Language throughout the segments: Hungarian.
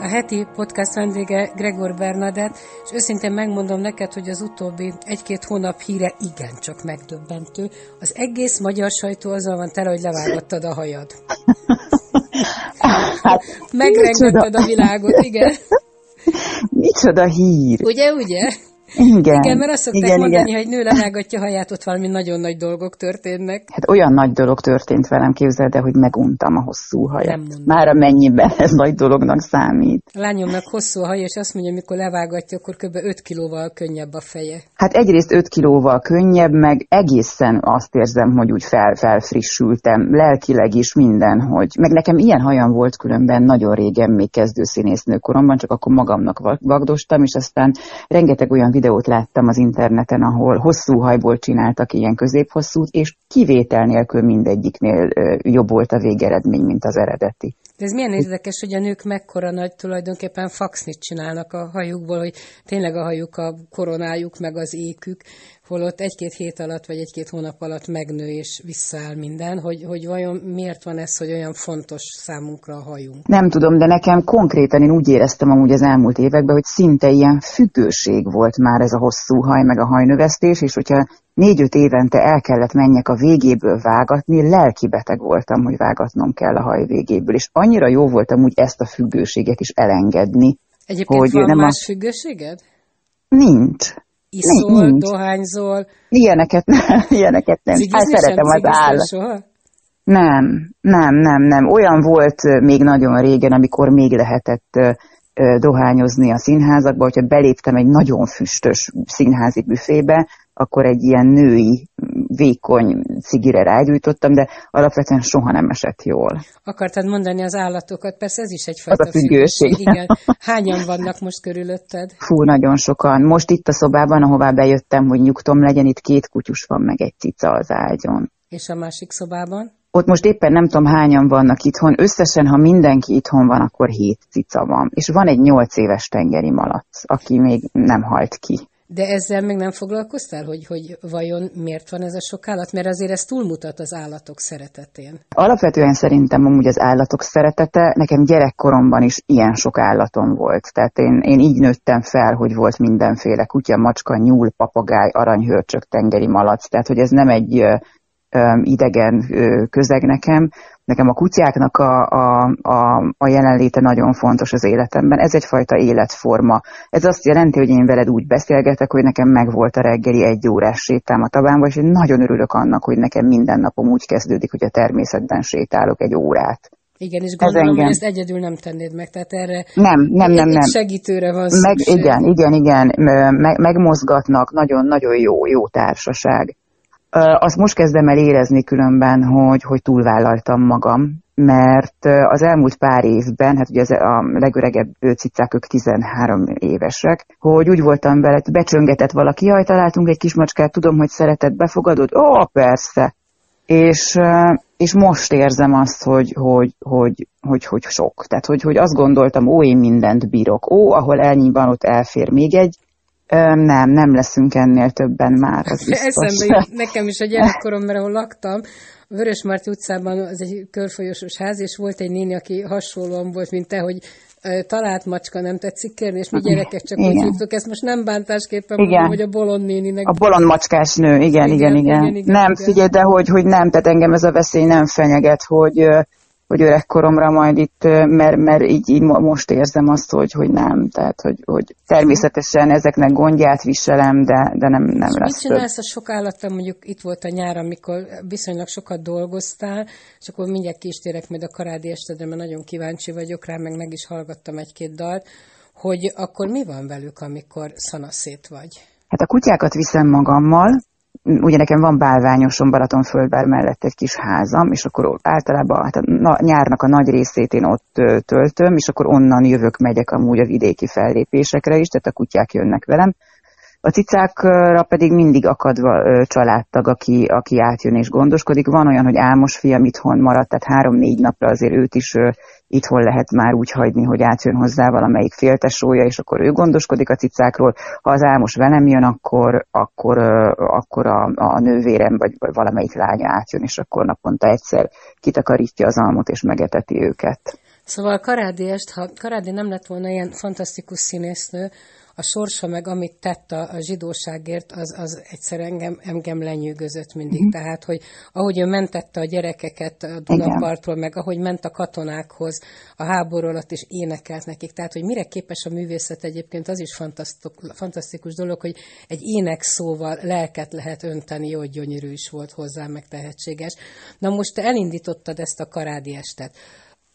A heti podcast vendége Gregor Bernadett, és őszintén megmondom neked, hogy az utóbbi egy-két hónap híre igencsak megdöbbentő. Az egész magyar sajtó azzal van tele, hogy levágattad a hajad. Hát, Megrengetted a világot, igen. Micsoda hír! Ugye, ugye? Igen, igen mert azt szokták igen, mondani, igen. hogy nő levágatja haját, ott valami nagyon nagy dolgok történnek. Hát olyan nagy dolog történt velem, képzeld el, hogy meguntam a hosszú hajat. Már amennyiben ez nagy dolognak számít. A lányomnak hosszú a haj, és azt mondja, amikor levágatja, akkor kb. 5 kilóval könnyebb a feje. Hát egyrészt 5 kilóval könnyebb, meg egészen azt érzem, hogy úgy fel, felfrissültem, lelkileg is minden, hogy meg nekem ilyen hajam volt különben nagyon régen, még kezdőszínésznő koromban, csak akkor magamnak vagdostam, és aztán rengeteg olyan videót láttam az interneten, ahol hosszú hajból csináltak ilyen középhosszút, és kivétel nélkül mindegyiknél jobb volt a végeredmény, mint az eredeti. De ez milyen érdekes, hogy a nők mekkora nagy tulajdonképpen faxnit csinálnak a hajukból, hogy tényleg a hajuk a koronájuk, meg az ékük, holott egy-két hét alatt, vagy egy-két hónap alatt megnő és visszaáll minden, hogy, hogy vajon miért van ez, hogy olyan fontos számunkra a hajunk? Nem tudom, de nekem konkrétan én úgy éreztem amúgy az elmúlt években, hogy szinte ilyen függőség volt már ez a hosszú haj, meg a hajnövesztés, és hogyha négy-öt évente el kellett menjek a végéből vágatni, lelki beteg voltam, hogy vágatnom kell a haj végéből, és annyira jó voltam úgy ezt a függőséget is elengedni. Egyébként hogy van nem más a... függőséged? Nincs. Iszol, nincs. dohányzol? Ilyeneket nem, ilyeneket nem. Hát szeretem az állat. Soha? Nem, nem, nem, nem. Olyan volt még nagyon régen, amikor még lehetett dohányozni a színházakba, hogyha beléptem egy nagyon füstös színházi büfébe, akkor egy ilyen női, vékony cigire rágyújtottam, de alapvetően soha nem esett jól. Akartad mondani az állatokat, persze ez is egyfajta az a függőség. függőség. Igen. Hányan vannak most körülötted? Fú, nagyon sokan. Most itt a szobában, ahová bejöttem, hogy nyugtom legyen, itt két kutyus van, meg egy cica az ágyon. És a másik szobában? Ott most éppen nem tudom hányan vannak itthon, összesen, ha mindenki itthon van, akkor hét cica van. És van egy nyolc éves tengeri malac, aki még nem halt ki. De ezzel még nem foglalkoztál, hogy, hogy vajon miért van ez a sok állat? Mert azért ez túlmutat az állatok szeretetén. Alapvetően szerintem amúgy az állatok szeretete, nekem gyerekkoromban is ilyen sok állatom volt. Tehát én, én így nőttem fel, hogy volt mindenféle kutya, macska, nyúl, papagáj, aranyhörcsök, tengeri malac. Tehát, hogy ez nem egy idegen közeg nekem. Nekem a kutyáknak a, a, a, a jelenléte nagyon fontos az életemben. Ez egyfajta életforma. Ez azt jelenti, hogy én veled úgy beszélgetek, hogy nekem megvolt a reggeli egy órás sétám a tabánba, és én nagyon örülök annak, hogy nekem minden napom úgy kezdődik, hogy a természetben sétálok egy órát. Igen, és gondolom, ez hogy ezt egyedül nem tennéd meg, tehát erre nem, nem, nem, nem. segítőre van meg, Igen, igen, igen, meg, megmozgatnak, nagyon-nagyon jó, jó társaság. Azt most kezdem el érezni különben, hogy, hogy túlvállaltam magam, mert az elmúlt pár évben, hát ugye a legöregebb cicák, ők 13 évesek, hogy úgy voltam vele, becsöngetett valaki, jaj, találtunk egy kis macskát, tudom, hogy szeretett, befogadod? Ó, persze. És, és most érzem azt, hogy, hogy, hogy, hogy, hogy sok. Tehát, hogy, hogy azt gondoltam, ó, én mindent bírok. Ó, ahol ennyi van, ott elfér még egy. Nem, nem leszünk ennél többen már. Az Eszembe jut nekem is a gyerekkorom, mert ahol laktam, a Vörösmarty utcában az egy körfolyosos ház, és volt egy néni, aki hasonlóan volt, mint te, hogy talált macska nem tetszik kérni, és mi gyerekek csak igen. úgy hívtuk, ezt most nem bántásképpen igen. mondom, hogy a bolond néninek. A bolond macskás nő, igen, igen, igen. igen, igen, igen nem, igen. figyelj, de hogy, hogy nem, tehát engem ez a veszély nem fenyeget, hogy hogy öregkoromra majd itt, mert, mert így, így most érzem azt, hogy, hogy nem. Tehát, hogy, hogy természetesen ezeknek gondját viselem, de, de nem, nem és lesz. Mit csinálsz a sok állattal, mondjuk itt volt a nyár, amikor viszonylag sokat dolgoztál, és akkor mindjárt ki is térek majd a karádi estedre, mert nagyon kíváncsi vagyok rá, meg meg is hallgattam egy-két dalt, hogy akkor mi van velük, amikor szanaszét vagy? Hát a kutyákat viszem magammal, ugye nekem van bálványosom Balatonföldvár mellett egy kis házam, és akkor általában hát a nyárnak a nagy részét én ott töltöm, és akkor onnan jövök, megyek amúgy a vidéki fellépésekre is, tehát a kutyák jönnek velem. A cicákra pedig mindig akadva családtag, aki, aki átjön és gondoskodik. Van olyan, hogy álmos fiam itthon maradt, tehát három-négy napra azért őt is itthon lehet már úgy hagyni, hogy átjön hozzá valamelyik féltesója, és akkor ő gondoskodik a cicákról. Ha az álmos velem jön, akkor, akkor, akkor a, a nővérem vagy, vagy valamelyik lánya átjön, és akkor naponta egyszer kitakarítja az almot és megeteti őket. Szóval Karádi est, ha Karádi nem lett volna ilyen fantasztikus színésznő, a sorsa meg amit tett a, a zsidóságért, az, az egyszer engem, engem lenyűgözött mindig. Mm. Tehát, hogy ahogy ő mentette a gyerekeket a Dunapartról, meg ahogy ment a katonákhoz a háború alatt, és énekelt nekik. Tehát, hogy mire képes a művészet egyébként, az is fantasztikus, fantasztikus dolog, hogy egy ének szóval lelket lehet önteni, hogy gyönyörű is volt hozzá, meg tehetséges. Na most te elindítottad ezt a karádi estet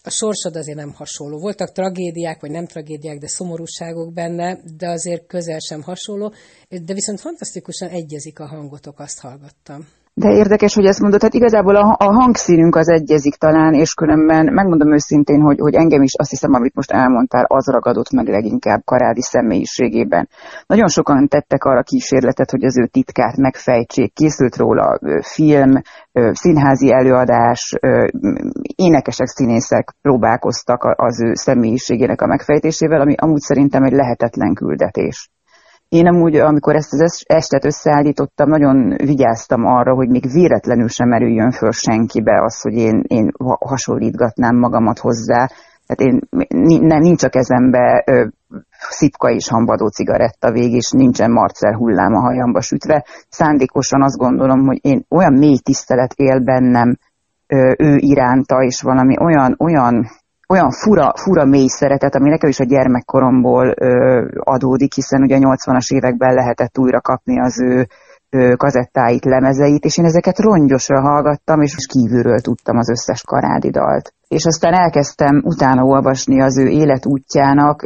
a sorsod azért nem hasonló. Voltak tragédiák, vagy nem tragédiák, de szomorúságok benne, de azért közel sem hasonló, de viszont fantasztikusan egyezik a hangotok, azt hallgattam. De érdekes, hogy ezt mondod, hát igazából a, a hangszínünk az egyezik talán, és különben megmondom őszintén, hogy, hogy engem is azt hiszem, amit most elmondtál, az ragadott meg leginkább Karádi személyiségében. Nagyon sokan tettek arra kísérletet, hogy az ő titkát megfejtsék. Készült róla film, színházi előadás, énekesek, színészek próbálkoztak az ő személyiségének a megfejtésével, ami amúgy szerintem egy lehetetlen küldetés. Én amúgy, amikor ezt az estet összeállítottam, nagyon vigyáztam arra, hogy még véletlenül sem merüljön föl senkibe az, hogy én, én hasonlítgatnám magamat hozzá. Tehát én, nincs a kezembe ö, szipka és hambadó cigaretta vég, és nincsen marcel hullám a hajamba sütve. Szándékosan azt gondolom, hogy én olyan mély tisztelet él bennem ö, ő iránta, és valami olyan, olyan olyan fura, fura mély szeretet, ami nekem is a gyermekkoromból ö, adódik, hiszen ugye a 80-as években lehetett újra kapni az ő kazettáit, lemezeit, és én ezeket rongyosra hallgattam, és kívülről tudtam az összes karádi dalt. És aztán elkezdtem utána olvasni az ő életútjának,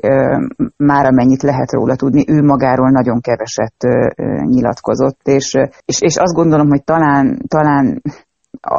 már amennyit lehet róla tudni, ő magáról nagyon keveset nyilatkozott, és, és, és azt gondolom, hogy talán, talán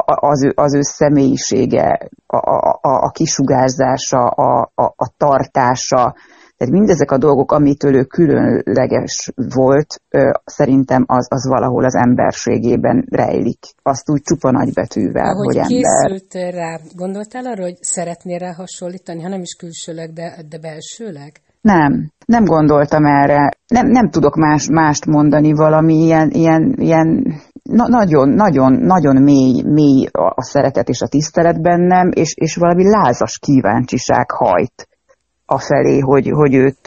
az ő, az ő személyisége, a, a, a kisugárzása, a, a, a tartása, tehát mindezek a dolgok, amitől ő különleges volt, szerintem az, az valahol az emberségében rejlik. Azt úgy csupa nagybetűvel, Ahogy hogy készült ember. rá, gondoltál arra, hogy szeretnél rá hasonlítani, ha nem is külsőleg, de, de belsőleg? Nem, nem gondoltam erre. Nem, nem tudok más, mást mondani, valami ilyen, ilyen, ilyen na, nagyon, nagyon, nagyon mély, mély a szeretet és a tisztelet bennem, és, és valami lázas kíváncsiság hajt a felé, hogy, hogy őt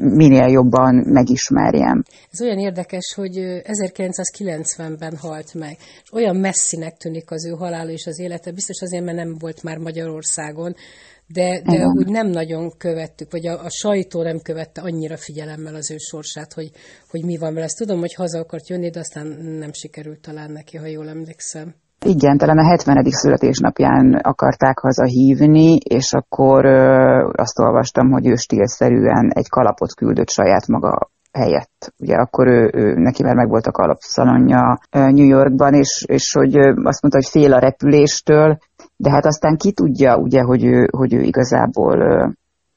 minél jobban megismerjem. Ez olyan érdekes, hogy 1990-ben halt meg, és olyan messzinek tűnik az ő halála és az élete, biztos azért, mert nem volt már Magyarországon, de, de úgy nem nagyon követtük, vagy a, a sajtó nem követte annyira figyelemmel az ő sorsát, hogy, hogy mi van vele. Ezt tudom, hogy haza akart jönni, de aztán nem sikerült talán neki, ha jól emlékszem. Igen, talán a 70. születésnapján akarták haza hívni, és akkor ö, azt olvastam, hogy ő stílszerűen egy kalapot küldött saját maga helyett. Ugye akkor ő, ő neki már megvolt a kalapszalonja New Yorkban, és, és hogy azt mondta, hogy fél a repüléstől, de hát aztán ki tudja, ugye, hogy ő, hogy ő igazából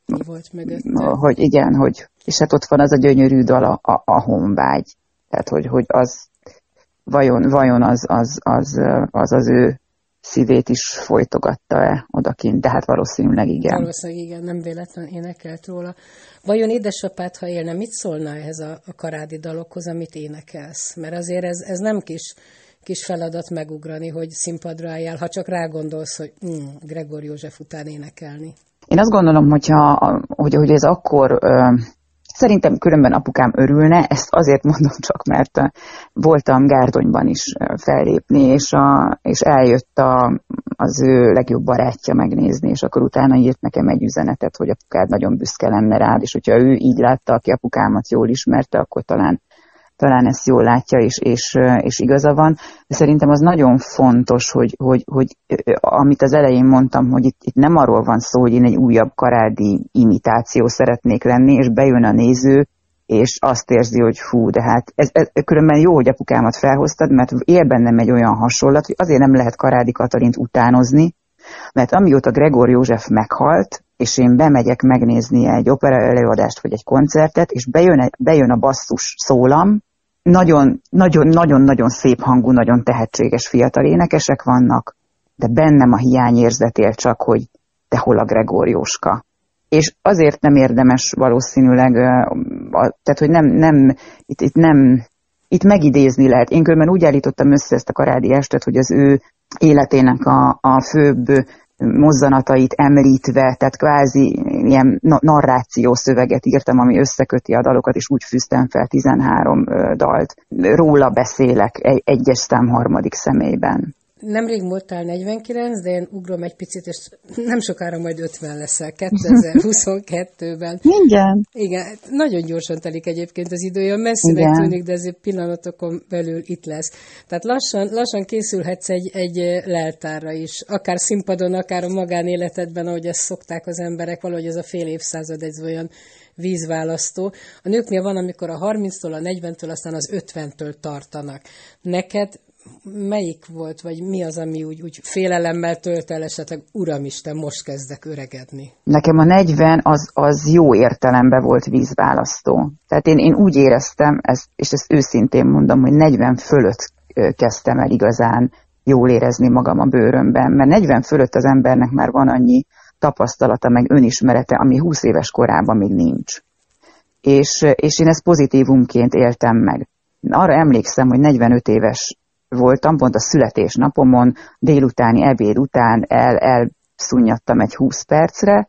mi volt mögötte? Hogy igen, hogy, és hát ott van az a gyönyörű dal, a, a, a honvágy. Tehát, hogy, hogy az, vajon, vajon az, az, az, az, az ő szívét is folytogatta-e odakint, de hát valószínűleg igen. Valószínűleg igen, nem véletlen énekelt róla. Vajon édesapád, ha élne, mit szólna ehhez a, a karádi dalokhoz, amit énekelsz? Mert azért ez, ez nem kis kis feladat megugrani, hogy színpadra álljál, ha csak rágondolsz, hogy mm, Gregor József után énekelni. Én azt gondolom, hogyha, hogy, hogy ez akkor Szerintem különben apukám örülne, ezt azért mondom csak, mert voltam Gárdonyban is fellépni, és, a, és eljött a, az ő legjobb barátja megnézni, és akkor utána írt nekem egy üzenetet, hogy apukád nagyon büszke lenne rád, és hogyha ő így látta, aki apukámat jól ismerte, akkor talán talán ezt jól látja, és, és, és igaza van, de szerintem az nagyon fontos, hogy, hogy, hogy amit az elején mondtam, hogy itt, itt nem arról van szó, hogy én egy újabb karádi imitáció szeretnék lenni, és bejön a néző, és azt érzi, hogy fú, de hát ez, ez, különben jó, hogy apukámat felhoztad, mert él bennem egy olyan hasonlat, hogy azért nem lehet Karádi Katalint utánozni, mert amióta Gregor József meghalt, és én bemegyek megnézni egy opera előadást, vagy egy koncertet, és bejön, bejön a basszus szólam, nagyon, nagyon, nagyon, nagyon szép hangú, nagyon tehetséges fiatal énekesek vannak, de bennem a hiányérzet él csak, hogy te hol a Gregórióska. És azért nem érdemes valószínűleg, tehát hogy nem, nem, itt, itt nem, itt megidézni lehet. Én különben úgy állítottam össze ezt a karádi estet, hogy az ő életének a, a főbb mozzanatait említve, tehát kvázi ilyen narráció szöveget írtam, ami összeköti a dalokat, és úgy fűztem fel 13 dalt. Róla beszélek egy, egyes szám harmadik személyben. Nemrég voltál 49, de én ugrom egy picit, és nem sokára majd 50 leszel 2022-ben. Igen. Igen, nagyon gyorsan telik egyébként az idő, olyan messzinek tűnik, de ezért pillanatokon belül itt lesz. Tehát lassan, lassan készülhetsz egy, egy leltárra is, akár színpadon, akár a magánéletedben, ahogy ezt szokták az emberek, valahogy ez a fél évszázad egy olyan vízválasztó. A nőknél van, amikor a 30-tól, a 40-től, aztán az 50-től tartanak. Neked melyik volt, vagy mi az, ami úgy, úgy félelemmel tölt el esetleg, uramisten, most kezdek öregedni? Nekem a 40 az, az jó értelemben volt vízválasztó. Tehát én, én úgy éreztem, ezt, és ezt őszintén mondom, hogy 40 fölött kezdtem el igazán jól érezni magam a bőrömben, mert 40 fölött az embernek már van annyi tapasztalata, meg önismerete, ami 20 éves korában még nincs. És, és én ezt pozitívumként éltem meg. Arra emlékszem, hogy 45 éves voltam, pont a születésnapomon, délutáni ebéd után el, elszunnyadtam egy 20 percre,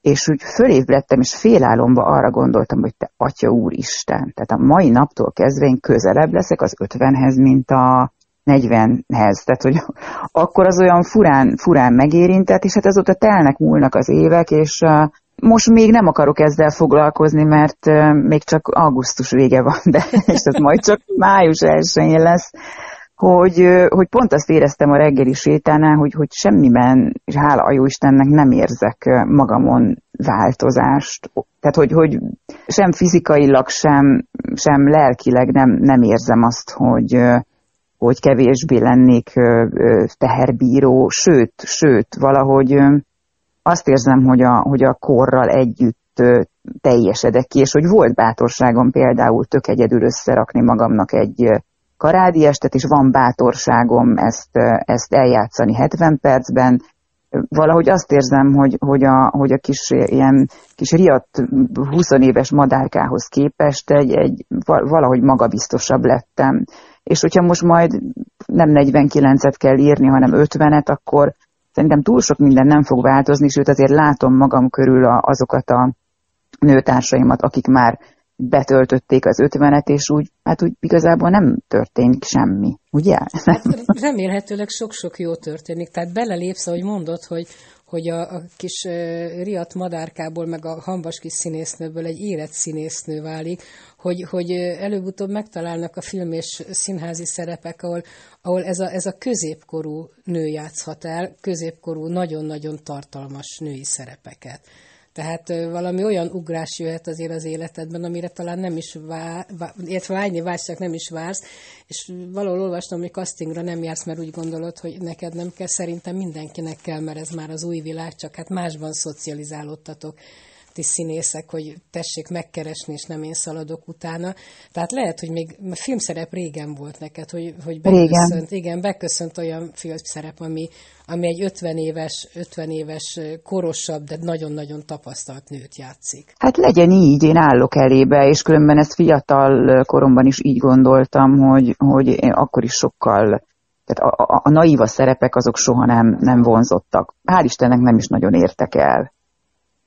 és úgy fölébredtem, és félálomba arra gondoltam, hogy te atya úristen, tehát a mai naptól kezdve én közelebb leszek az 50-hez, mint a 40-hez. Tehát, hogy akkor az olyan furán, furán megérintett, és hát azóta telnek, múlnak az évek, és most még nem akarok ezzel foglalkozni, mert még csak augusztus vége van, de és ez majd csak május 1 lesz hogy, hogy pont azt éreztem a reggeli sétánál, hogy, hogy semmiben, és hála a jó nem érzek magamon változást. Tehát, hogy, hogy sem fizikailag, sem, sem lelkileg nem, nem érzem azt, hogy, hogy kevésbé lennék teherbíró, sőt, sőt, valahogy azt érzem, hogy a, hogy a korral együtt teljesedek ki, és hogy volt bátorságom például tök egyedül összerakni magamnak egy karádi estet, és van bátorságom ezt, ezt eljátszani 70 percben. Valahogy azt érzem, hogy, hogy, a, hogy a kis ilyen kis riadt 20 éves madárkához képest egy, egy, valahogy magabiztosabb lettem. És hogyha most majd nem 49-et kell írni, hanem 50-et, akkor szerintem túl sok minden nem fog változni, sőt azért látom magam körül a, azokat a nőtársaimat, akik már betöltötték az ötvenet, és úgy, hát úgy igazából nem történik semmi, ugye? Hát remélhetőleg sok-sok jó történik. Tehát belelépsz, ahogy mondod, hogy, hogy a, a kis uh, riadt madárkából, meg a hambas kis színésznőből egy érett színésznő válik, hogy, hogy előbb-utóbb megtalálnak a film és színházi szerepek, ahol, ahol ez, a, ez a középkorú nő játszhat el, középkorú, nagyon-nagyon tartalmas női szerepeket. Tehát valami olyan ugrás jöhet azért az életedben, amire talán nem is vár, illetve vágyni vágysz, nem is vársz, és valahol olvastam, hogy castingra nem jársz, mert úgy gondolod, hogy neked nem kell, szerintem mindenkinek kell, mert ez már az új világ, csak hát másban szocializálódtatok ti színészek, hogy tessék megkeresni, és nem én szaladok utána. Tehát lehet, hogy még filmszerep régen volt neked, hogy, hogy beköszönt, régen. igen, beköszönt olyan filmszerep, ami, ami egy 50 éves, 50 éves korosabb, de nagyon-nagyon tapasztalt nőt játszik. Hát legyen így, én állok elébe, és különben ezt fiatal koromban is így gondoltam, hogy, hogy akkor is sokkal tehát a, a, a naíva szerepek azok soha nem, nem vonzottak. Hál' Istennek nem is nagyon értek el.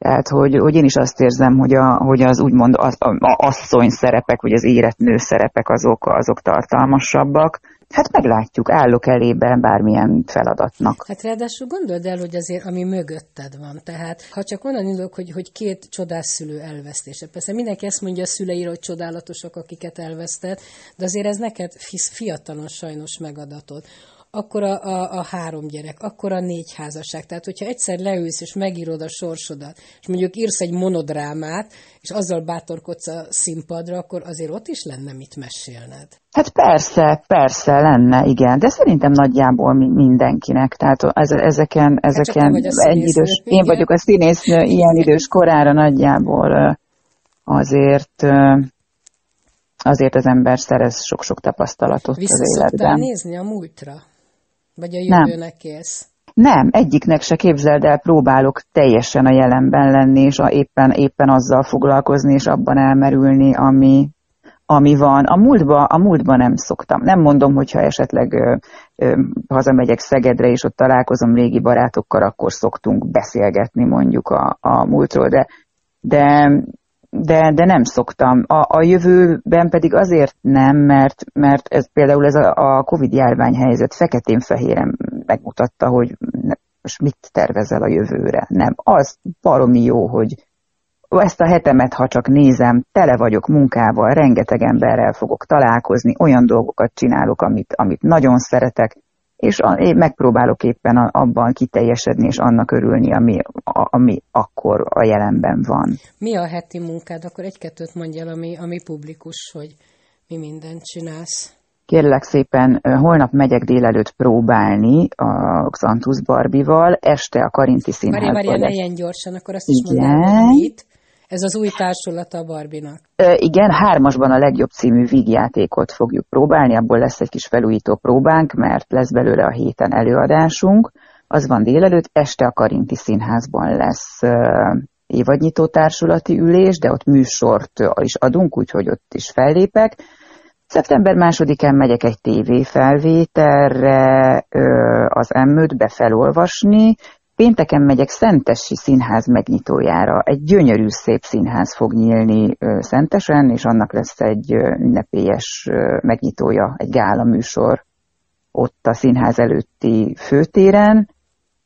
Tehát, hogy, hogy én is azt érzem, hogy, a, hogy az úgymond az, a, asszony szerepek, vagy az érett szerepek azok, azok tartalmasabbak. Hát meglátjuk, állok elébe bármilyen feladatnak. Hát ráadásul gondold el, hogy azért, ami mögötted van. Tehát, ha csak onnan indulok, hogy, hogy két csodás szülő elvesztése. Persze mindenki ezt mondja a szüleire, hogy csodálatosak, akiket elvesztett, de azért ez neked fiatalon sajnos megadatott akkor a, a, a három gyerek, akkor a négy házasság. Tehát, hogyha egyszer leülsz és megírod a sorsodat, és mondjuk írsz egy monodrámát, és azzal bátorkodsz a színpadra, akkor azért ott is lenne mit mesélned. Hát persze, persze lenne, igen, de szerintem nagyjából mindenkinek, tehát ezeken, hát ezeken egy idős, én vagyok a színésznő, ilyen idős korára nagyjából azért azért az ember szerez sok-sok tapasztalatot Vissza az életben. nézni a múltra? Vagy a jövőnek kész? Nem, egyiknek se képzeld el, próbálok teljesen a jelenben lenni, és a, éppen, éppen azzal foglalkozni, és abban elmerülni, ami, ami van. A múltba, a múltba nem szoktam. Nem mondom, hogyha esetleg ö, ö, hazamegyek Szegedre, és ott találkozom régi barátokkal, akkor szoktunk beszélgetni mondjuk a, a múltról, de, de de, de nem szoktam. A, a jövőben pedig azért nem, mert, mert ez például ez a, a Covid járványhelyzet feketén-fehéren megmutatta, hogy most mit tervezel a jövőre. Nem, az baromi jó, hogy ezt a hetemet, ha csak nézem, tele vagyok munkával, rengeteg emberrel fogok találkozni, olyan dolgokat csinálok, amit, amit nagyon szeretek, és a, én megpróbálok éppen abban kiteljesedni, és annak örülni, ami, a, ami akkor a jelenben van. Mi a heti munkád? Akkor egy-kettőt mondj el, ami, ami publikus, hogy mi mindent csinálsz. Kérlek szépen, holnap megyek délelőtt próbálni a Xantus Barbival, este a Karinti Színházban. Várj, várj, ne ilyen gyorsan, akkor azt is mondom, hogy mit. Ez az új társulata a Barbinak. E, igen, hármasban a legjobb című vígjátékot fogjuk próbálni, abból lesz egy kis felújító próbánk, mert lesz belőle a héten előadásunk. Az van délelőtt, este a Karinti Színházban lesz évadnyitó társulati ülés, de ott műsort is adunk, úgyhogy ott is fellépek. Szeptember másodikán megyek egy tévéfelvételre az m befelolvasni, Pénteken megyek Szentesi Színház megnyitójára. Egy gyönyörű szép színház fog nyílni Szentesen, és annak lesz egy ünnepélyes megnyitója, egy gála műsor ott a színház előtti főtéren.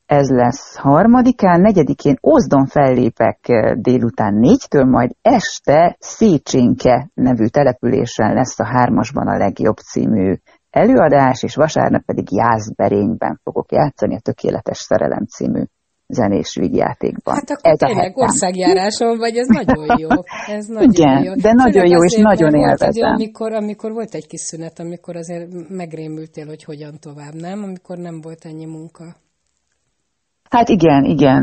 Ez lesz harmadikán, negyedikén Ózdon fellépek délután négytől, majd este Szécsénke nevű településen lesz a hármasban a legjobb című előadás, és vasárnap pedig Jászberényben fogok játszani a Tökéletes Szerelem című zenés vígjátékban. Hát akkor ez tényleg országjáráson vagy, ez nagyon jó. Ez nagyon Igen, jó. de nagyon jó, és nagyon élvezem. amikor, amikor volt egy kis szünet, amikor azért megrémültél, hogy hogyan tovább, nem? Amikor nem volt ennyi munka. Hát igen, igen,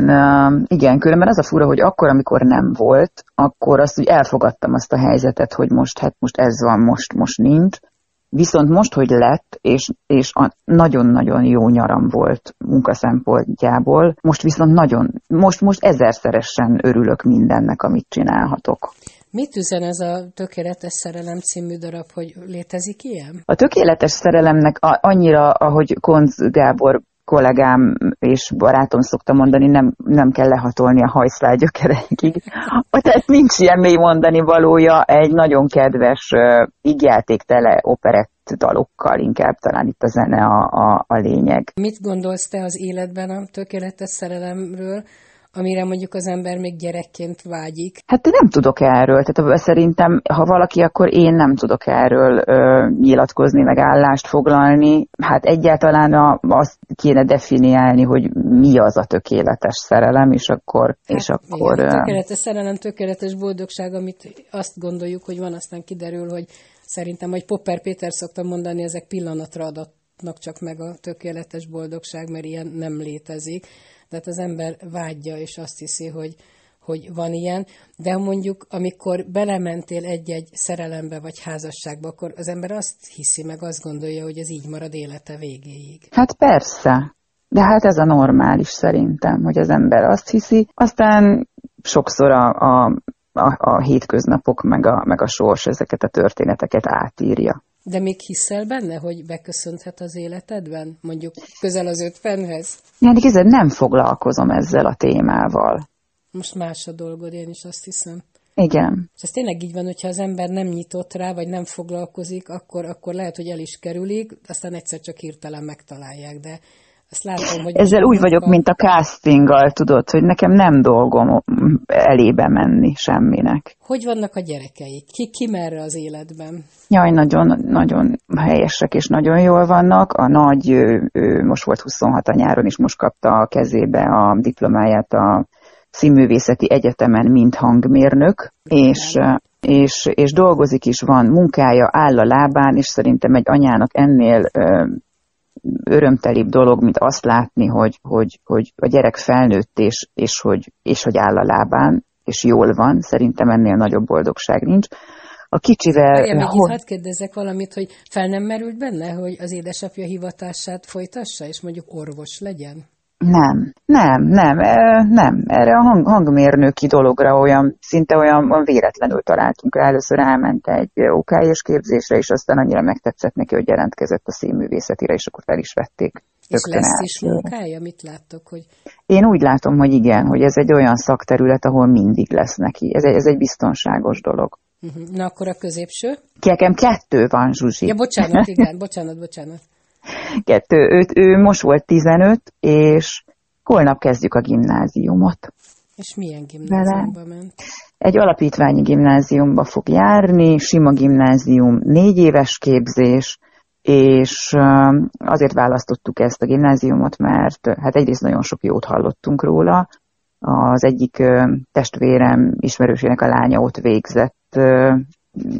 igen, különben az a fura, hogy akkor, amikor nem volt, akkor azt úgy elfogadtam azt a helyzetet, hogy most, hát most ez van, most, most nincs, Viszont most, hogy lett, és, és nagyon-nagyon jó nyaram volt munka szempontjából, most viszont nagyon, most, most ezerszeresen örülök mindennek, amit csinálhatok. Mit üzen ez a Tökéletes Szerelem című darab, hogy létezik ilyen? A Tökéletes Szerelemnek annyira, ahogy Konz Gábor kollégám és barátom szokta mondani, nem, nem kell lehatolni a hajszlál gyökereikig. Tehát nincs ilyen mély mondani valója, egy nagyon kedves, uh, tele operett dalokkal, inkább talán itt a zene a, a, a lényeg. Mit gondolsz te az életben a tökéletes szerelemről? Amire mondjuk az ember még gyerekként vágyik? Hát nem tudok erről, tehát szerintem, ha valaki, akkor én nem tudok erről ö, nyilatkozni, meg állást foglalni. Hát egyáltalán a, azt kéne definiálni, hogy mi az a tökéletes szerelem, és akkor... Hát, és akkor igen, tökéletes szerelem, tökéletes boldogság, amit azt gondoljuk, hogy van, aztán kiderül, hogy szerintem, hogy Popper Péter szokta mondani, ezek pillanatra adatnak csak meg a tökéletes boldogság, mert ilyen nem létezik tehát az ember vágyja, és azt hiszi, hogy, hogy van ilyen, de mondjuk, amikor belementél egy-egy szerelembe vagy házasságba, akkor az ember azt hiszi, meg azt gondolja, hogy ez így marad élete végéig. Hát persze, de hát ez a normális szerintem, hogy az ember azt hiszi, aztán sokszor a, a, a, a hétköznapok, meg a, meg a sors ezeket a történeteket átírja. De még hiszel benne, hogy beköszönthet az életedben? Mondjuk közel az ötvenhez? Yani kézzel nem foglalkozom ezzel a témával. Most más a dolgod, én is azt hiszem. Igen. És ez tényleg így van, hogyha az ember nem nyitott rá, vagy nem foglalkozik, akkor, akkor lehet, hogy el is kerülik, aztán egyszer csak hirtelen megtalálják, de Ezt látom, hogy Ezzel úgy vagyok, a... mint a castinggal, tudod, hogy nekem nem dolgom elébe menni semminek. Hogy vannak a gyerekeik? Ki, ki merre az életben? Jaj, nagyon, nagyon helyesek és nagyon jól vannak. A nagy, ő, ő most volt 26 a nyáron, és most kapta a kezébe a diplomáját a Színművészeti Egyetemen, mint hangmérnök, és, és, és dolgozik is, van munkája, áll a lábán, és szerintem egy anyának ennél örömtelibb dolog, mint azt látni, hogy, hogy, hogy a gyerek felnőtt, és, és, hogy, és hogy áll a lábán, és jól van, szerintem ennél nagyobb boldogság nincs. A kicsivel... Én még hogy... itt kérdezzek valamit, hogy fel nem merült benne, hogy az édesapja hivatását folytassa, és mondjuk orvos legyen? Nem, nem, nem, nem. Erre a hang, hangmérnöki dologra olyan, szinte olyan, véletlenül találtunk rá. Először elment egy ok képzésre, és aztán annyira megtetszett neki, hogy jelentkezett a színművészetire, és akkor fel is vették. És lesz is munkája? Mit láttok? Hogy... Én úgy látom, hogy igen, hogy ez egy olyan szakterület, ahol mindig lesz neki. Ez egy, ez egy biztonságos dolog. Uh-huh. Na akkor a középső? Nekem kettő van, Zsuzsi. Ja, bocsánat, igen, bocsánat, bocsánat. Kettő, ő, ő most volt 15, és holnap kezdjük a gimnáziumot. És milyen gimnáziumba Vele. ment? Egy alapítványi gimnáziumba fog járni, sima gimnázium, négy éves képzés, és azért választottuk ezt a gimnáziumot, mert hát egyrészt nagyon sok jót hallottunk róla. Az egyik testvérem ismerősének a lánya ott végzett,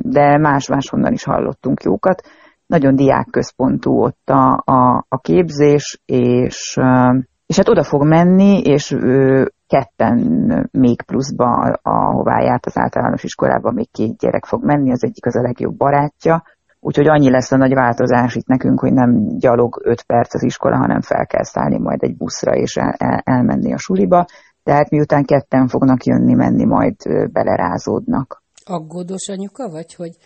de más-máshonnan is hallottunk jókat nagyon diákközpontú ott a, a, a képzés, és, és hát oda fog menni, és ő ketten még pluszba, ahová járt az általános iskolában, még két gyerek fog menni, az egyik az a legjobb barátja, úgyhogy annyi lesz a nagy változás itt nekünk, hogy nem gyalog öt perc az iskola, hanem fel kell szállni majd egy buszra és el, el, elmenni a suliba, tehát miután ketten fognak jönni-menni, majd belerázódnak. Aggódós anyuka vagy, hogy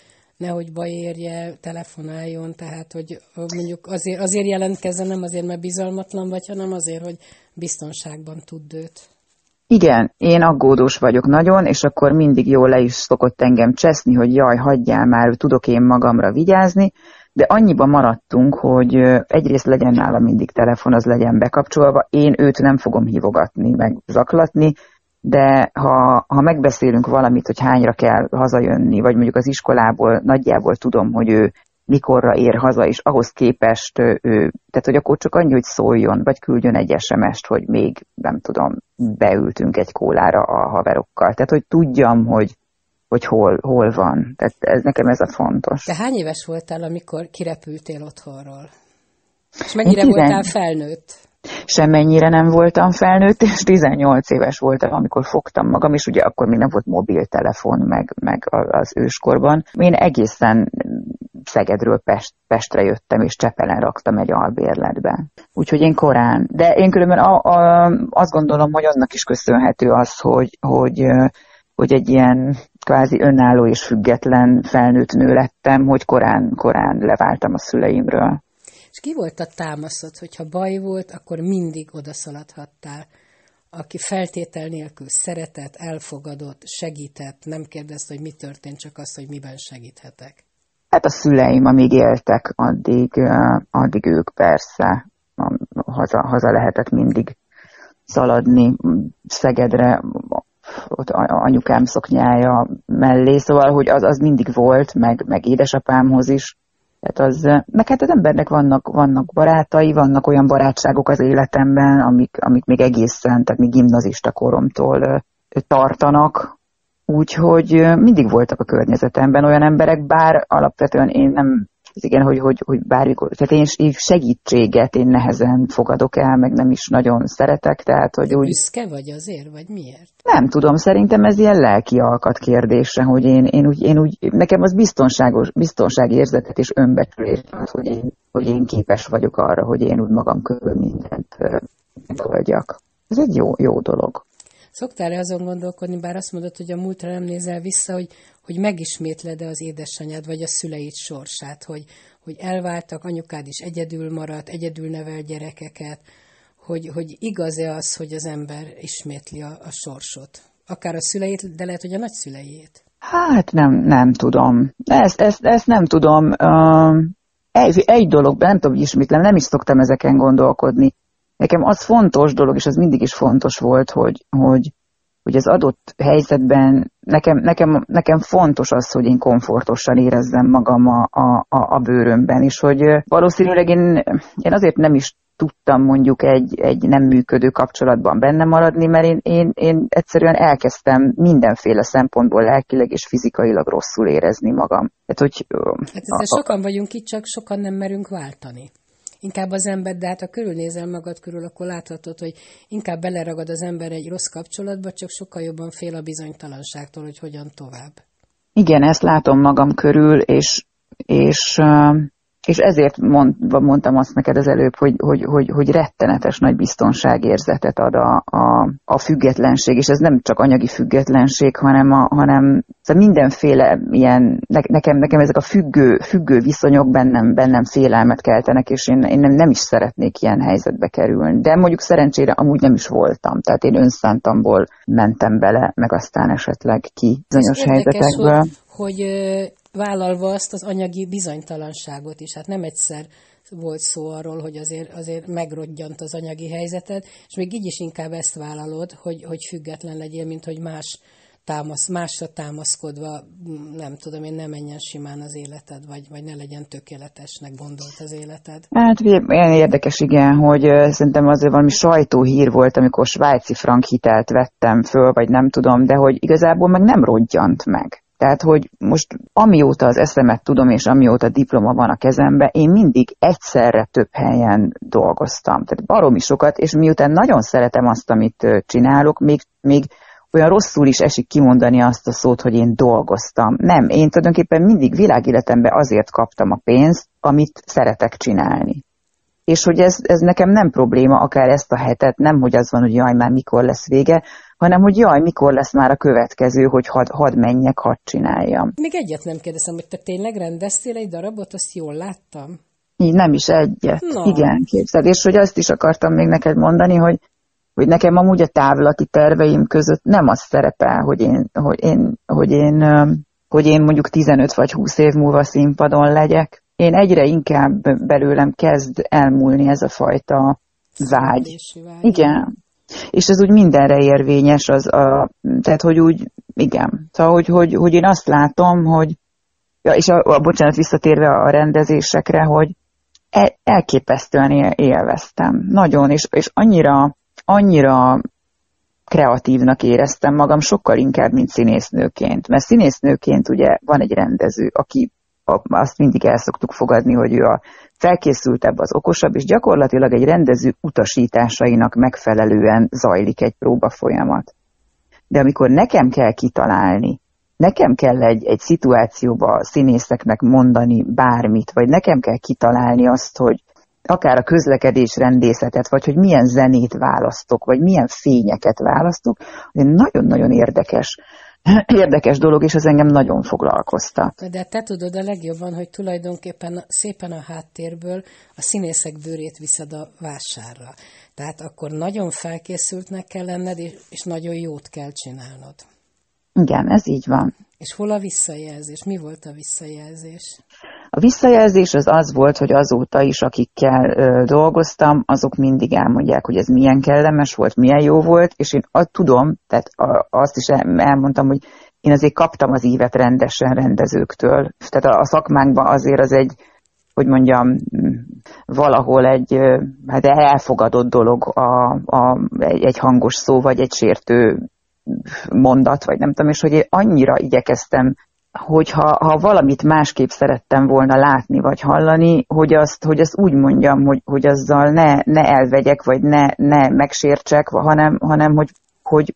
nehogy baj érje, telefonáljon, tehát hogy mondjuk azért, azért jelentkezzen, nem azért, mert bizalmatlan vagy, hanem azért, hogy biztonságban tud őt. Igen, én aggódós vagyok nagyon, és akkor mindig jól le is szokott engem cseszni, hogy jaj, hagyjál már, tudok én magamra vigyázni, de annyiba maradtunk, hogy egyrészt legyen nála mindig telefon, az legyen bekapcsolva, én őt nem fogom hívogatni, meg zaklatni, de ha, ha megbeszélünk valamit, hogy hányra kell hazajönni, vagy mondjuk az iskolából nagyjából tudom, hogy ő mikorra ér haza, és ahhoz képest ő, tehát hogy akkor csak annyi, hogy szóljon, vagy küldjön egy SMS-t, hogy még, nem tudom, beültünk egy kólára a haverokkal. Tehát, hogy tudjam, hogy, hogy hol, hol van. Tehát ez, nekem ez a fontos. De hány éves voltál, amikor kirepültél otthonról? És mennyire voltál felnőtt? Semmennyire nem voltam felnőtt, és 18 éves voltam, amikor fogtam magam, és ugye akkor még nem volt mobiltelefon, meg, meg az őskorban. Én egészen Szegedről Pest, Pestre jöttem, és Csepelen raktam egy albérletbe. Úgyhogy én korán. De én különben a, a, azt gondolom, hogy annak is köszönhető az, hogy, hogy, hogy egy ilyen kvázi önálló és független felnőtt nő lettem, hogy korán, korán leváltam a szüleimről. És ki volt a támaszod, hogyha baj volt, akkor mindig odaszaladhattál, aki feltétel nélkül szeretett, elfogadott, segített, nem kérdezte, hogy mi történt, csak azt, hogy miben segíthetek. Hát a szüleim, amíg éltek, addig, addig ők persze haza, haza lehetett mindig szaladni Szegedre, ott anyukám szoknyája mellé, szóval, hogy az, az mindig volt, meg, meg édesapámhoz is, tehát az, meg hát az embernek vannak, vannak barátai, vannak olyan barátságok az életemben, amik, amik még egészen, tehát még gimnazista koromtól tartanak, úgyhogy mindig voltak a környezetemben olyan emberek, bár alapvetően én nem igen, hogy, hogy, hogy bármikor, tehát én segítséget én nehezen fogadok el, meg nem is nagyon szeretek, tehát hogy úgy... Büszke vagy azért, vagy miért? Nem tudom, szerintem ez ilyen lelki alkat kérdése, hogy én, én, úgy, én úgy, nekem az biztonságos, biztonsági érzetet és önbecsülés az, hogy én, hogy én képes vagyok arra, hogy én úgy magam körül mindent megoldjak. Ez egy jó, jó dolog. Szoktál-e azon gondolkodni, bár azt mondod, hogy a múltra nem nézel vissza, hogy, hogy megismétled-e az édesanyád vagy a szüleid sorsát, hogy, hogy elváltak, anyukád is egyedül maradt, egyedül nevel gyerekeket, hogy, hogy igaz-e az, hogy az ember ismétli a, a sorsot? Akár a szüleit, de lehet, hogy a nagyszüleiét. Hát nem, nem tudom. Ezt, ezt, ezt nem tudom. Uh, egy, egy dologban, nem tudom, hogy ismétlem, nem is szoktam ezeken gondolkodni nekem az fontos dolog, és az mindig is fontos volt, hogy, hogy, hogy az adott helyzetben nekem, nekem, nekem fontos az, hogy én komfortosan érezzem magam a, a, a, bőrömben, és hogy valószínűleg én, én azért nem is tudtam mondjuk egy, egy nem működő kapcsolatban benne maradni, mert én, én, én egyszerűen elkezdtem mindenféle szempontból lelkileg és fizikailag rosszul érezni magam. Hát, hogy, hát a, a, sokan vagyunk itt, csak sokan nem merünk váltani inkább az ember, de hát ha körülnézel magad körül, akkor láthatod, hogy inkább beleragad az ember egy rossz kapcsolatba, csak sokkal jobban fél a bizonytalanságtól, hogy hogyan tovább. Igen, ezt látom magam körül, és, és és ezért mond, mondtam azt neked az előbb, hogy, hogy, hogy, hogy rettenetes nagy biztonságérzetet ad a, a, a függetlenség, és ez nem csak anyagi függetlenség, hanem, a, hanem szóval mindenféle ilyen, nekem, nekem ezek a függő, függő viszonyok bennem, bennem félelmet keltenek, és én, én nem, nem is szeretnék ilyen helyzetbe kerülni. De mondjuk szerencsére amúgy nem is voltam, tehát én önszántamból mentem bele, meg aztán esetleg ki bizonyos helyzetekből. Hogy, hogy vállalva azt az anyagi bizonytalanságot is. Hát nem egyszer volt szó arról, hogy azért, azért megrodjant az anyagi helyzeted, és még így is inkább ezt vállalod, hogy, hogy független legyél, mint hogy más támasz, másra támaszkodva, nem tudom én, nem menjen simán az életed, vagy, vagy ne legyen tökéletesnek gondolt az életed. Hát olyan érdekes, igen, hogy szerintem azért valami sajtóhír volt, amikor svájci frank hitelt vettem föl, vagy nem tudom, de hogy igazából meg nem rodjant meg. Tehát, hogy most amióta az eszemet tudom, és amióta diploma van a kezembe, én mindig egyszerre több helyen dolgoztam. Tehát baromi sokat, és miután nagyon szeretem azt, amit csinálok, még, még olyan rosszul is esik kimondani azt a szót, hogy én dolgoztam. Nem, én tulajdonképpen mindig világéletemben azért kaptam a pénzt, amit szeretek csinálni. És hogy ez, ez nekem nem probléma, akár ezt a hetet, nem hogy az van, hogy jaj, már mikor lesz vége, hanem hogy jaj, mikor lesz már a következő, hogy had, had menjek, hadd csináljam. Még egyet nem kérdezem, hogy te tényleg rendeztél egy darabot, azt jól láttam? Így nem is egyet. No. Igen, képzeld. És hogy azt is akartam még neked mondani, hogy, hogy nekem amúgy a távlati terveim között nem az szerepel, hogy én, hogy én, hogy én, hogy én mondjuk 15 vagy 20 év múlva színpadon legyek. Én egyre inkább belőlem kezd elmúlni ez a fajta vágy. Igen, és ez úgy mindenre érvényes, az a, tehát hogy úgy, igen. Szóval, hogy, hogy, hogy én azt látom, hogy, ja, és a, a, bocsánat, visszatérve a rendezésekre, hogy el, elképesztően él, élveztem. Nagyon, és, és annyira, annyira kreatívnak éreztem magam, sokkal inkább, mint színésznőként. Mert színésznőként ugye van egy rendező, aki azt mindig el szoktuk fogadni, hogy ő a felkészültebb, az okosabb, és gyakorlatilag egy rendező utasításainak megfelelően zajlik egy próba folyamat. De amikor nekem kell kitalálni, nekem kell egy, egy szituációba a színészeknek mondani bármit, vagy nekem kell kitalálni azt, hogy akár a közlekedés rendészetet, vagy hogy milyen zenét választok, vagy milyen fényeket választok, nagyon-nagyon érdekes érdekes dolog, és ez engem nagyon foglalkoztat. De te tudod a legjobban, hogy tulajdonképpen szépen a háttérből a színészek bőrét viszed a vásárra. Tehát akkor nagyon felkészültnek kell lenned, és nagyon jót kell csinálnod. Igen, ez így van. És hol a visszajelzés? Mi volt a visszajelzés? A visszajelzés az az volt, hogy azóta is, akikkel ö, dolgoztam, azok mindig elmondják, hogy ez milyen kellemes volt, milyen jó volt, és én azt tudom, tehát a, azt is elmondtam, hogy én azért kaptam az ívet rendesen rendezőktől. Tehát a, a szakmánkban azért az egy, hogy mondjam, valahol egy hát elfogadott dolog a, a, egy hangos szó, vagy egy sértő mondat, vagy nem tudom, és hogy én annyira igyekeztem hogyha ha valamit másképp szerettem volna látni vagy hallani, hogy azt, hogy azt úgy mondjam, hogy, hogy azzal ne, ne elvegyek, vagy ne, ne megsértsek, hanem, hanem hogy, hogy,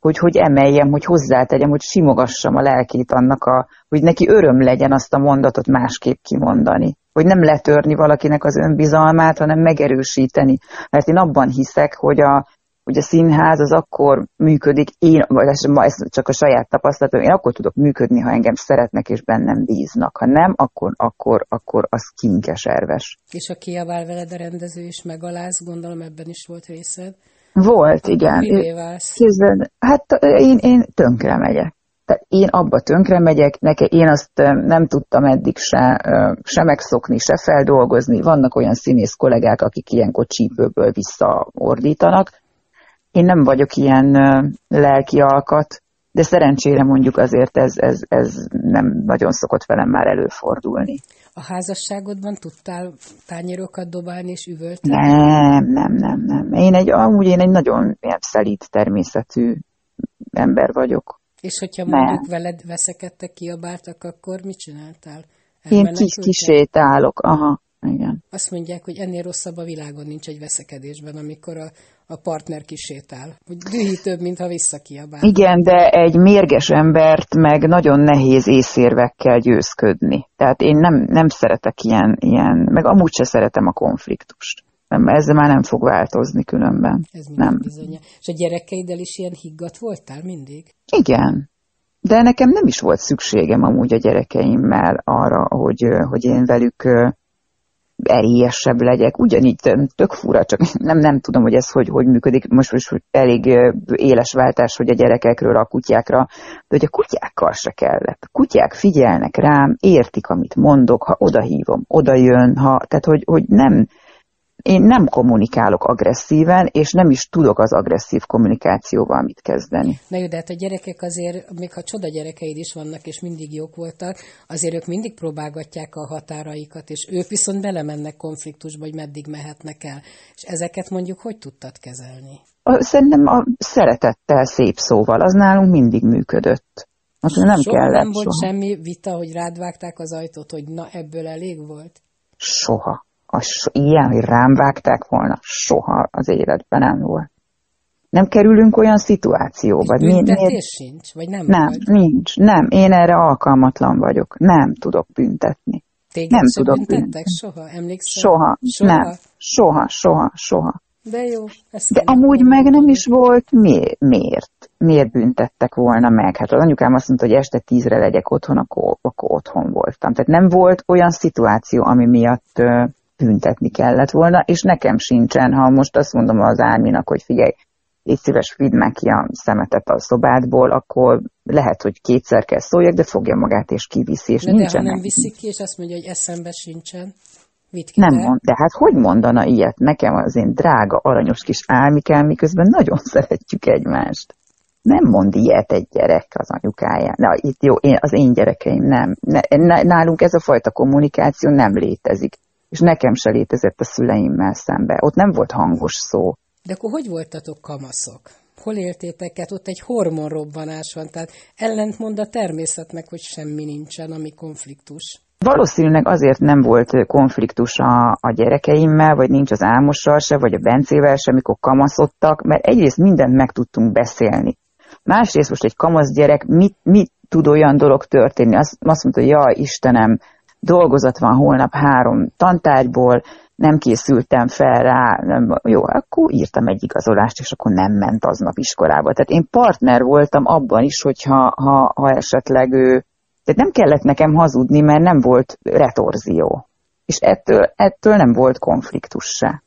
hogy, hogy emeljem, hogy hozzátegyem, hogy simogassam a lelkét annak, a, hogy neki öröm legyen azt a mondatot másképp kimondani. Hogy nem letörni valakinek az önbizalmát, hanem megerősíteni. Mert én abban hiszek, hogy a, hogy a színház az akkor működik, én, vagy ez csak a saját tapasztalatom, én akkor tudok működni, ha engem szeretnek és bennem bíznak. Ha nem, akkor, akkor, akkor az kinkeserves. És a kiabál veled a rendező is megaláz, gondolom ebben is volt részed. Volt, igen. Mivé válsz? Kézben, hát én, én tönkre megyek. Tehát én abba tönkre megyek, neke én azt nem tudtam eddig se, se megszokni, se feldolgozni. Vannak olyan színész kollégák, akik ilyenkor csípőből visszaordítanak. Én nem vagyok ilyen lelki alkat, de szerencsére mondjuk azért ez, ez, ez nem nagyon szokott velem már előfordulni. A házasságodban tudtál tányérokat dobálni és üvölteni? Nem, nem, nem, nem. Én egy, amúgy én egy nagyon szelít természetű ember vagyok. És hogyha mondjuk ne. veled veszekedtek, kiabáltak, akkor mit csináltál? Én kis kisétálok, aha, igen. Azt mondják, hogy ennél rosszabb a világon nincs egy veszekedésben, amikor a, a partner kisétál. Hogy dühítőbb, mintha visszakiabál. Igen, de egy mérges embert meg nagyon nehéz észérvekkel győzködni. Tehát én nem, nem szeretek ilyen, ilyen, meg amúgy se szeretem a konfliktust. Ezzel már nem fog változni különben. Ez nem. bizony. És a gyerekeiddel is ilyen higgadt voltál mindig? Igen. De nekem nem is volt szükségem amúgy a gyerekeimmel arra, hogy, hogy én velük erélyesebb legyek. Ugyanígy tök fura, csak nem, nem tudom, hogy ez hogy, hogy működik. Most, most elég éles váltás, hogy a gyerekekről a kutyákra, de hogy a kutyákkal se kellett. Kutyák figyelnek rám, értik, amit mondok, ha odahívom, oda jön, ha, tehát hogy, hogy nem, én nem kommunikálok agresszíven, és nem is tudok az agresszív kommunikációval mit kezdeni. Na jó, de hát a gyerekek azért, még ha csoda gyerekeid is vannak, és mindig jók voltak, azért ők mindig próbálgatják a határaikat, és ők viszont belemennek konfliktusba, hogy meddig mehetnek el. És ezeket mondjuk hogy tudtad kezelni? Szerintem a szeretettel, szép szóval, az nálunk mindig működött. Azt nem soha kellett, nem volt soha. semmi vita, hogy rád vágták az ajtót, hogy na ebből elég volt? Soha a so, ilyen, hogy rám vágták volna, soha az életben nem volt. Nem kerülünk olyan szituációba. Büntetés miért? sincs? Vagy nem? Nem, volt? nincs. Nem, én erre alkalmatlan vagyok. Nem tudok büntetni. Téged nem tudok büntettek? Soha? Emlékszel? Soha. soha. Nem. Soha, soha, soha. De jó. De amúgy meg nem is volt mi, miért. Miért büntettek volna meg? Hát az anyukám azt mondta, hogy este tízre legyek otthon, akkor, akkor otthon voltam. Tehát nem volt olyan szituáció, ami miatt büntetni kellett volna, és nekem sincsen, ha most azt mondom az Árminak, hogy figyelj, légy szíves, vidd meg ki a szemetet a szobádból, akkor lehet, hogy kétszer kell szóljak, de fogja magát és kiviszi, és de nincsen. De ha nem viszik ki, és azt mondja, hogy eszembe sincsen, Vitt ki nem mond, de hát hogy mondana ilyet nekem az én drága, aranyos kis álmikám, miközben nagyon szeretjük egymást. Nem mond ilyet egy gyerek az anyukáján. Na, itt jó, én, az én gyerekeim nem. Ne, nálunk ez a fajta kommunikáció nem létezik és nekem se létezett a szüleimmel szembe. Ott nem volt hangos szó. De akkor hogy voltatok kamaszok? Hol éltétek át? Ott egy hormonrobbanás van, tehát ellentmond a természetnek, hogy semmi nincsen, ami konfliktus. Valószínűleg azért nem volt konfliktus a, a gyerekeimmel, vagy nincs az Álmossal se, vagy a Bencével se, amikor kamaszodtak, mert egyrészt mindent meg tudtunk beszélni. Másrészt most egy kamasz gyerek mit, mit tud olyan dolog történni? Azt, azt mondta, hogy ja, Istenem, dolgozat van holnap három tantárgyból, nem készültem fel rá, nem, jó, akkor írtam egy igazolást, és akkor nem ment aznap iskolába. Tehát én partner voltam abban is, hogyha ha, ha esetleg ő, tehát nem kellett nekem hazudni, mert nem volt retorzió. És ettől, ettől nem volt konfliktus se.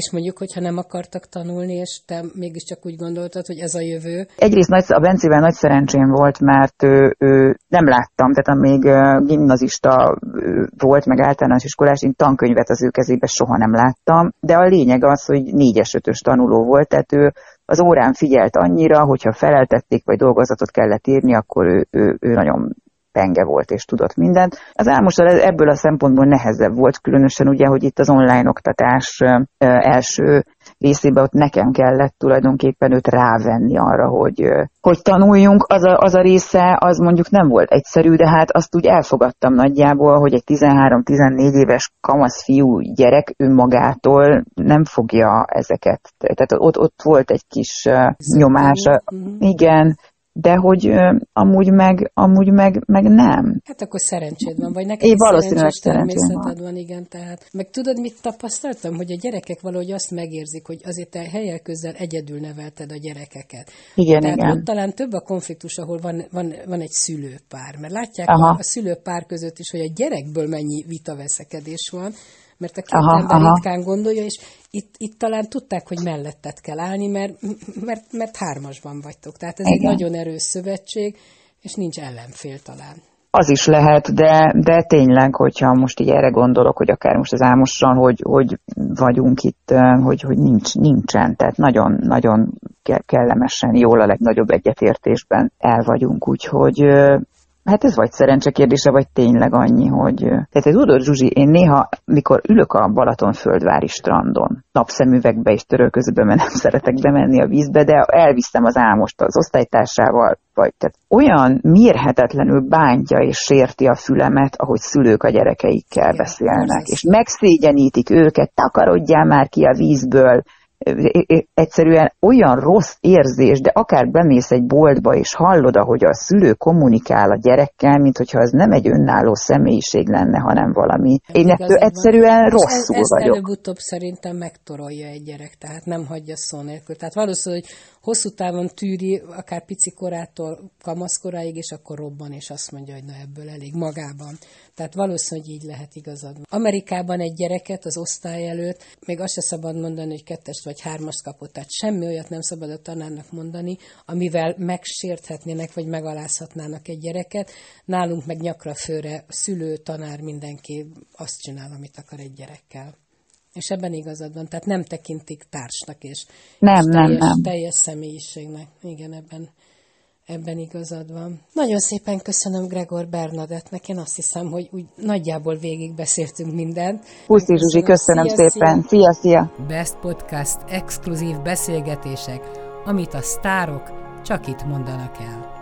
És mondjuk, hogyha nem akartak tanulni, és te mégiscsak úgy gondoltad, hogy ez a jövő? Egyrészt nagy, a Bencével nagy szerencsém volt, mert ő, ő nem láttam, tehát amíg gimnazista volt, meg általános iskolás, én tankönyvet az ő kezébe soha nem láttam, de a lényeg az, hogy négyes ötös tanuló volt, tehát ő az órán figyelt annyira, hogyha feleltették, vagy dolgozatot kellett írni, akkor ő, ő, ő nagyon penge volt és tudott mindent. Az álmostal ebből a szempontból nehezebb volt, különösen ugye, hogy itt az online oktatás első részében ott nekem kellett tulajdonképpen őt rávenni arra, hogy, hogy tanuljunk. Az a, az a része, az mondjuk nem volt egyszerű, de hát azt úgy elfogadtam nagyjából, hogy egy 13-14 éves kamasz fiú gyerek önmagától nem fogja ezeket. Tehát ott, ott volt egy kis nyomás. Mhm. Igen, de hogy ö, amúgy, meg, amúgy meg, meg nem. Hát akkor szerencséd van, vagy neked Én valószínűleg természeted van. van, igen. Tehát. Meg tudod, mit tapasztaltam? Hogy a gyerekek valahogy azt megérzik, hogy azért te helyel közel egyedül nevelted a gyerekeket. Igen, Tehát igen. ott talán több a konfliktus, ahol van, van, van egy szülőpár. Mert látják a, a szülőpár között is, hogy a gyerekből mennyi vitaveszekedés van, mert a két aha, ember aha. ritkán gondolja, és itt, itt talán tudták, hogy mellettet kell állni, mert, mert, mert hármasban vagytok. Tehát ez Igen. egy nagyon erős szövetség, és nincs ellenfél talán. Az is lehet, de, de tényleg, hogyha most így erre gondolok, hogy akár most az Ámossal, hogy, hogy vagyunk itt, hogy, hogy nincs, nincsen, tehát nagyon-nagyon kellemesen, jól a legnagyobb egyetértésben el vagyunk, úgyhogy Hát ez vagy szerencse kérdése, vagy tényleg annyi, hogy... Tehát tudod, Zsuzsi, én néha, mikor ülök a Balatonföldvári strandon, napszemüvegbe és törölközőbe, mert nem szeretek bemenni a vízbe, de elviszem az álmost az osztálytársával, vagy tehát olyan mérhetetlenül bántja és sérti a fülemet, ahogy szülők a gyerekeikkel beszélnek, és megszégyenítik őket, takarodjál már ki a vízből, egyszerűen olyan rossz érzés, de akár bemész egy boltba, és hallod, ahogy a szülő kommunikál a gyerekkel, mint hogyha az nem egy önálló személyiség lenne, hanem valami. Én ettől egyszerűen rosszul ez, ez vagyok. előbb-utóbb szerintem megtorolja egy gyerek, tehát nem hagyja szó nélkül. Tehát valószínű, hogy hosszú távon tűri, akár pici korától kamaszkoráig, és akkor robban, és azt mondja, hogy na ebből elég magában. Tehát valószínűleg így lehet igazad. Amerikában egy gyereket az osztály előtt, még azt se szabad mondani, hogy kettest vagy hármast kapott, tehát semmi olyat nem szabad a tanárnak mondani, amivel megsérthetnének, vagy megalázhatnának egy gyereket. Nálunk meg nyakra főre szülő, tanár, mindenki azt csinál, amit akar egy gyerekkel. És ebben igazad van, tehát nem tekintik társnak és, nem, és teljes, nem, nem. teljes személyiségnek. Igen, ebben, ebben igazad van. Nagyon szépen köszönöm Gregor Bernadettnek, én azt hiszem, hogy úgy nagyjából végig beszéltünk mindent. Puszi Zsuzsi, köszönöm szia, szépen. Szia, szia. Best Podcast exkluzív beszélgetések, amit a sztárok csak itt mondanak el.